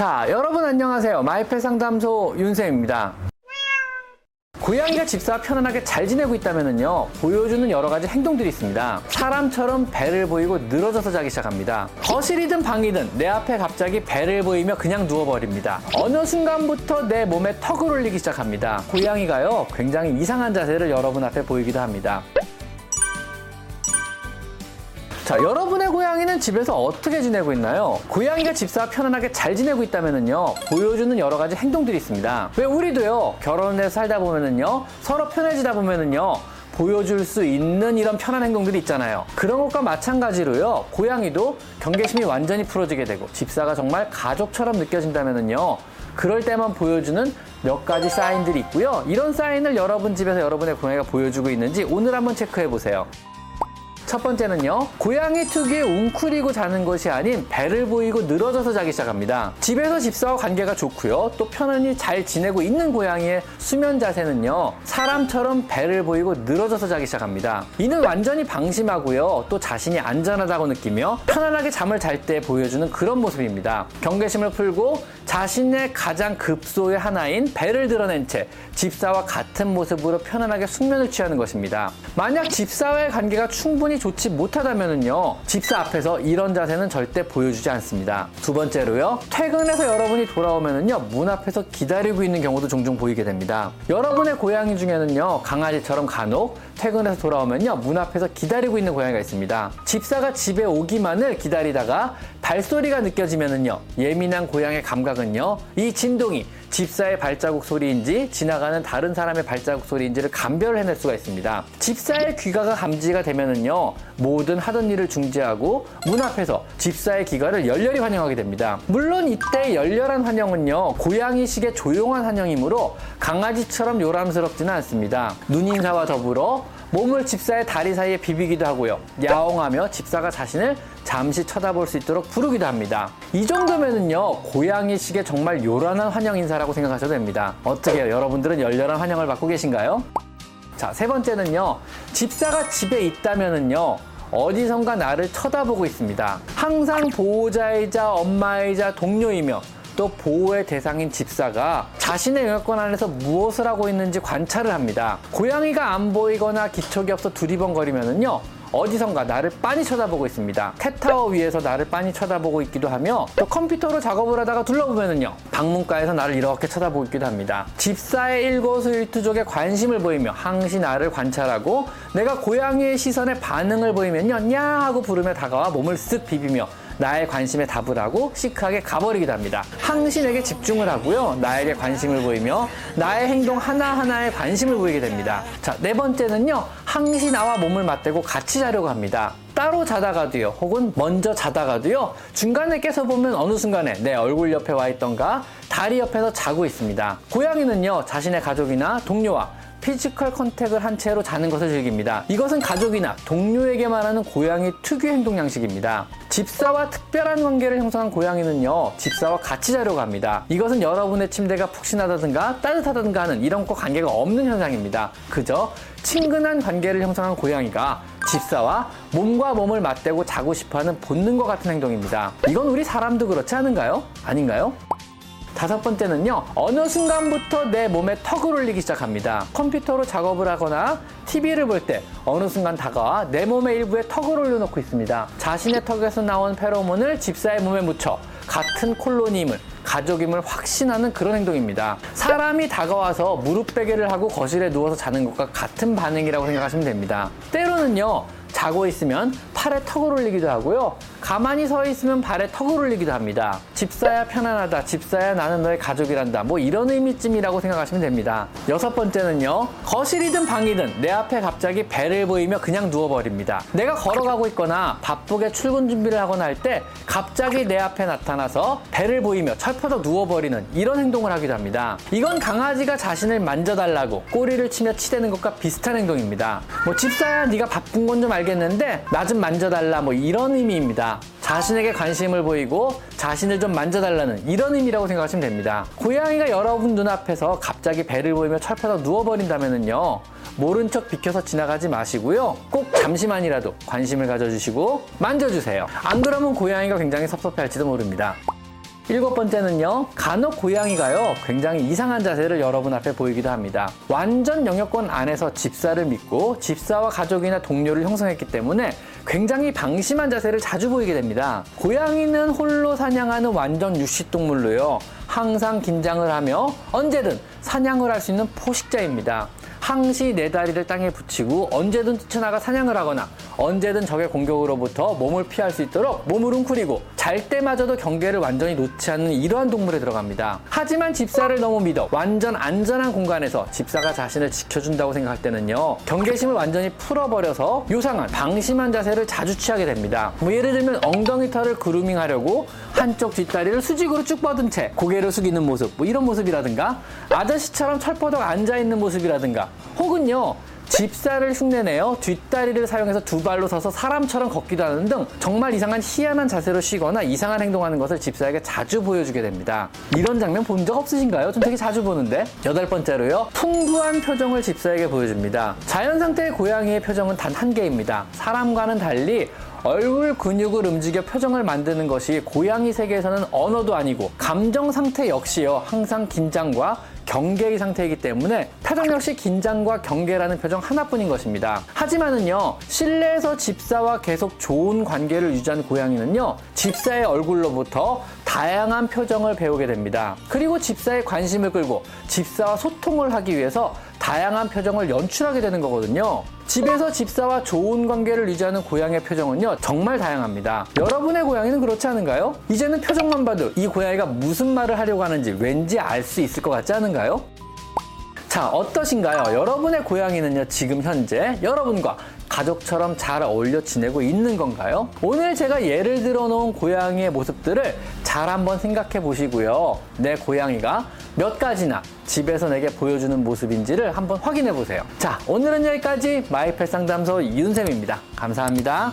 자, 여러분 안녕하세요. 마이펫 상담소 윤쌤입니다. 고양이가 집사와 편안하게 잘 지내고 있다면요 보여주는 여러 가지 행동들이 있습니다. 사람처럼 배를 보이고 늘어져서 자기 시작합니다. 거실이든 방이든 내 앞에 갑자기 배를 보이며 그냥 누워버립니다. 어느 순간부터 내 몸에 턱을 올리기 시작합니다. 고양이가요 굉장히 이상한 자세를 여러분 앞에 보이기도 합니다. 자, 여러분의 고양이는 집에서 어떻게 지내고 있나요? 고양이가 집사와 편안하게 잘 지내고 있다면요 보여주는 여러 가지 행동들이 있습니다. 왜 우리도요, 결혼을 해서 살다 보면은요, 서로 편해지다 보면은요, 보여줄 수 있는 이런 편한 행동들이 있잖아요. 그런 것과 마찬가지로요, 고양이도 경계심이 완전히 풀어지게 되고, 집사가 정말 가족처럼 느껴진다면은요, 그럴 때만 보여주는 몇 가지 사인들이 있고요. 이런 사인을 여러분 집에서 여러분의 고양이가 보여주고 있는지 오늘 한번 체크해 보세요. 첫 번째는요. 고양이 특유의 웅크리고 자는 것이 아닌 배를 보이고 늘어져서 자기 시작합니다. 집에서 집사와 관계가 좋고요. 또 편안히 잘 지내고 있는 고양이의 수면 자세는요. 사람처럼 배를 보이고 늘어져서 자기 시작합니다. 이는 완전히 방심하고요. 또 자신이 안전하다고 느끼며 편안하게 잠을 잘 때 보여주는 그런 모습입니다. 경계심을 풀고 자신의 가장 급소의 하나인 배를 드러낸 채 집사와 같은 모습으로 편안하게 숙면을 취하는 것입니다. 만약 집사와의 관계가 충분히 좋지 못하다면요 집사 앞에서 이런 자세는 절대 보여주지 않습니다. 두 번째로요 퇴근해서 여러분이 돌아오면은요 문 앞에서 기다리고 있는 경우도 종종 보이게 됩니다. 여러분의 고양이 중에는요 강아지처럼 간혹 퇴근해서 돌아오면요 문 앞에서 기다리고 있는 고양이가 있습니다. 집사가 집에 오기만을 기다리다가 발소리가 느껴지면은요 예민한 고양이의 감각 은요 이 진동이 집사의 발자국 소리인지 지나가는 다른 사람의 발자국 소리인지를 감별해낼 수가 있습니다. 집사의 귀가가 감지가 되면은요 모든 하던 일을 중지하고 문 앞에서 집사의 귀가를 열렬히 환영하게 됩니다. 물론 이때 열렬한 환영은요 고양이식의 조용한 환영이므로 강아지처럼 요람스럽지는 않습니다. 눈인사와 더불어 몸을 집사의 다리 사이에 비비기도 하고요. 야옹하며 집사가 자신을 잠시 쳐다볼 수 있도록 부르기도 합니다. 이 정도면은요, 고양이식의 정말 요란한 환영 인사라고 생각하셔도 됩니다. 어떻게 요 여러분들은 열렬한 환영을 받고 계신가요? 자, 세 번째는요, 집사가 집에 있다면은요, 어디선가 나를 쳐다보고 있습니다. 항상 보호자이자 엄마이자 동료이며 또 보호의 대상인 집사가 자신의 영역권 안에서 무엇을 하고 있는지 관찰을 합니다. 고양이가 안 보이거나 기척이 없어 두리번거리면은요. 어디선가 나를 빤히 쳐다보고 있습니다. 캣타워 위에서 나를 빤히 쳐다보고 있기도 하며 또 컴퓨터로 작업을 하다가 둘러보면은요. 방문가에서 나를 이렇게 쳐다보고 있기도 합니다. 집사의 일거수일투족에 관심을 보이며 항시 나를 관찰하고 내가 고양이의 시선에 반응을 보이면요. 냐 하고 부르며 다가와 몸을 쓱 비비며 나의 관심에 답을 하고 시크하게 가버리기도 합니다. 항신에게 집중을 하고요. 나에게 관심을 보이며 나의 행동 하나하나에 관심을 보이게 됩니다. 자, 네 번째는요. 항시 나와 몸을 맞대고 같이 자려고 합니다. 따로 자다가도요, 혹은 먼저 자다가도요, 중간에 깨서 보면 어느 순간에 내 얼굴 옆에 와 있던가 다리 옆에서 자고 있습니다. 고양이는요, 자신의 가족이나 동료와 physical contact를 한 채로 자는 것을 즐깁니다. 이것은 가족이나 동료에게만 하는 고양이 특유 행동 양식입니다. 집사와 특별한 관계를 형성한 고양이는요, 집사와 같이 자려고 합니다. 이것은 여러분의 침대가 푹신하다든가 따뜻하다든가 하는 이런 거 관계가 없는 현상입니다. 그저 친근한 관계를 형성한 고양이가 집사와 몸과 몸을 맞대고 자고 싶어 하는 본능과 같은 행동입니다. 이건 우리 사람도 그렇지 않은가요? 아닌가요? 다섯 번째는요, 어느 순간부터 내 몸에 턱을 올리기 시작합니다. 컴퓨터로 작업을 하거나 TV를 볼 때 어느 순간 다가와 내 몸의 일부에 턱을 올려놓고 있습니다. 자신의 턱에서 나온 페로몬을 집사의 몸에 묻혀 같은 콜로니임을 가족임을 확신하는 그런 행동입니다. 사람이 다가와서 무릎 베개를 하고 거실에 누워서 자는 것과 같은 반응이라고 생각하시면 됩니다. 때로는요, 자고 있으면 팔에 턱을 올리기도 하고요. 가만히 서 있으면 발에 턱을 올리기도 합니다. 집사야 편안하다. 집사야 나는 너의 가족이란다. 뭐 이런 의미쯤이라고 생각하시면 됩니다. 여섯 번째는요. 거실이든 방이든 내 앞에 갑자기 배를 보이며 그냥 누워버립니다. 내가 걸어가고 있거나 바쁘게 출근 준비를 하거나 할 때 갑자기 내 앞에 나타나서 배를 보이며 철퍼덕 누워버리는 이런 행동을 하기도 합니다. 이건 강아지가 자신을 만져달라고 꼬리를 치며 치대는 것과 비슷한 행동입니다. 뭐 집사야 네가 바쁜 건 좀 알겠는데 나 좀 만져달라 뭐 이런 의미입니다. 자신에게 관심을 보이고 자신을 좀 만져달라는 이런 의미라고 생각하시면 됩니다. 고양이가 여러분 눈앞에서 갑자기 배를 보이며 철퍼덕 누워버린다면요. 모른 척 비켜서 지나가지 마시고요. 꼭 잠시만이라도 관심을 가져주시고 만져주세요. 안 그러면 고양이가 굉장히 섭섭해할지도 모릅니다. 일곱 번째는요, 간혹 고양이가요, 굉장히 이상한 자세를 여러분 앞에 보이기도 합니다. 완전 영역권 안에서 집사를 믿고 집사와 가족이나 동료를 형성했기 때문에 굉장히 방심한 자세를 자주 보이게 됩니다. 고양이는 홀로 사냥하는 완전 육식동물로요, 항상 긴장을 하며 언제든 사냥을 할 수 있는 포식자입니다. 항시 네 다리를 땅에 붙이고 언제든 뛰쳐나가 사냥을 하거나 언제든 적의 공격으로부터 몸을 피할 수 있도록 몸을 웅크리고 잘 때마저도 경계를 완전히 놓지 않는 이러한 동물에 들어갑니다. 하지만 집사를 너무 믿어 완전 안전한 공간에서 집사가 자신을 지켜준다고 생각할 때는요 경계심을 완전히 풀어버려서 요상한 방심한 자세를 자주 취하게 됩니다. 뭐 예를 들면 엉덩이 털을 그루밍하려고 한쪽 뒷다리를 수직으로 쭉 뻗은 채 고개를 숙이는 모습 뭐 이런 모습이라든가 아저씨처럼 철퍼덕 앉아있는 모습이라든가 혹은요 집사를 흉내내어 뒷다리를 사용해서 두 발로 서서 사람처럼 걷기도 하는 등 정말 이상한 희한한 자세로 쉬거나 이상한 행동하는 것을 집사에게 자주 보여주게 됩니다. 이런 장면 본 적 없으신가요? 좀 되게 자주 보는데. 여덟 번째로요. 풍부한 표정을 집사에게 보여줍니다. 자연 상태의 고양이의 표정은 단 한 개입니다. 사람과는 달리 얼굴 근육을 움직여 표정을 만드는 것이 고양이 세계에서는 언어도 아니고 감정 상태 역시요 항상 긴장과 경계의 상태이기 때문에 표정 역시 긴장과 경계라는 표정 하나뿐인 것입니다. 하지만은요, 실내에서 집사와 계속 좋은 관계를 유지한 고양이는요, 집사의 얼굴로부터 다양한 표정을 배우게 됩니다. 그리고 집사의 관심을 끌고 집사와 소통을 하기 위해서 다양한 표정을 연출하게 되는 거거든요. 집에서 집사와 좋은 관계를 유지하는 고양이의 표정은요, 정말 다양합니다. 여러분의 고양이는 그렇지 않은가요? 이제는 표정만 봐도 이 고양이가 무슨 말을 하려고 하는지 왠지 알 수 있을 것 같지 않은가요? 자, 어떠신가요? 여러분의 고양이는요, 지금 현재 여러분과 가족처럼 잘 어울려 지내고 있는 건가요? 오늘 제가 예를 들어 놓은 고양이의 모습들을 잘 한번 생각해 보시고요. 내 고양이가 몇 가지나 집에서 내게 보여주는 모습인지를 한번 확인해 보세요. 자, 오늘은 여기까지 마이펫 상담소 이윤쌤입니다. 감사합니다.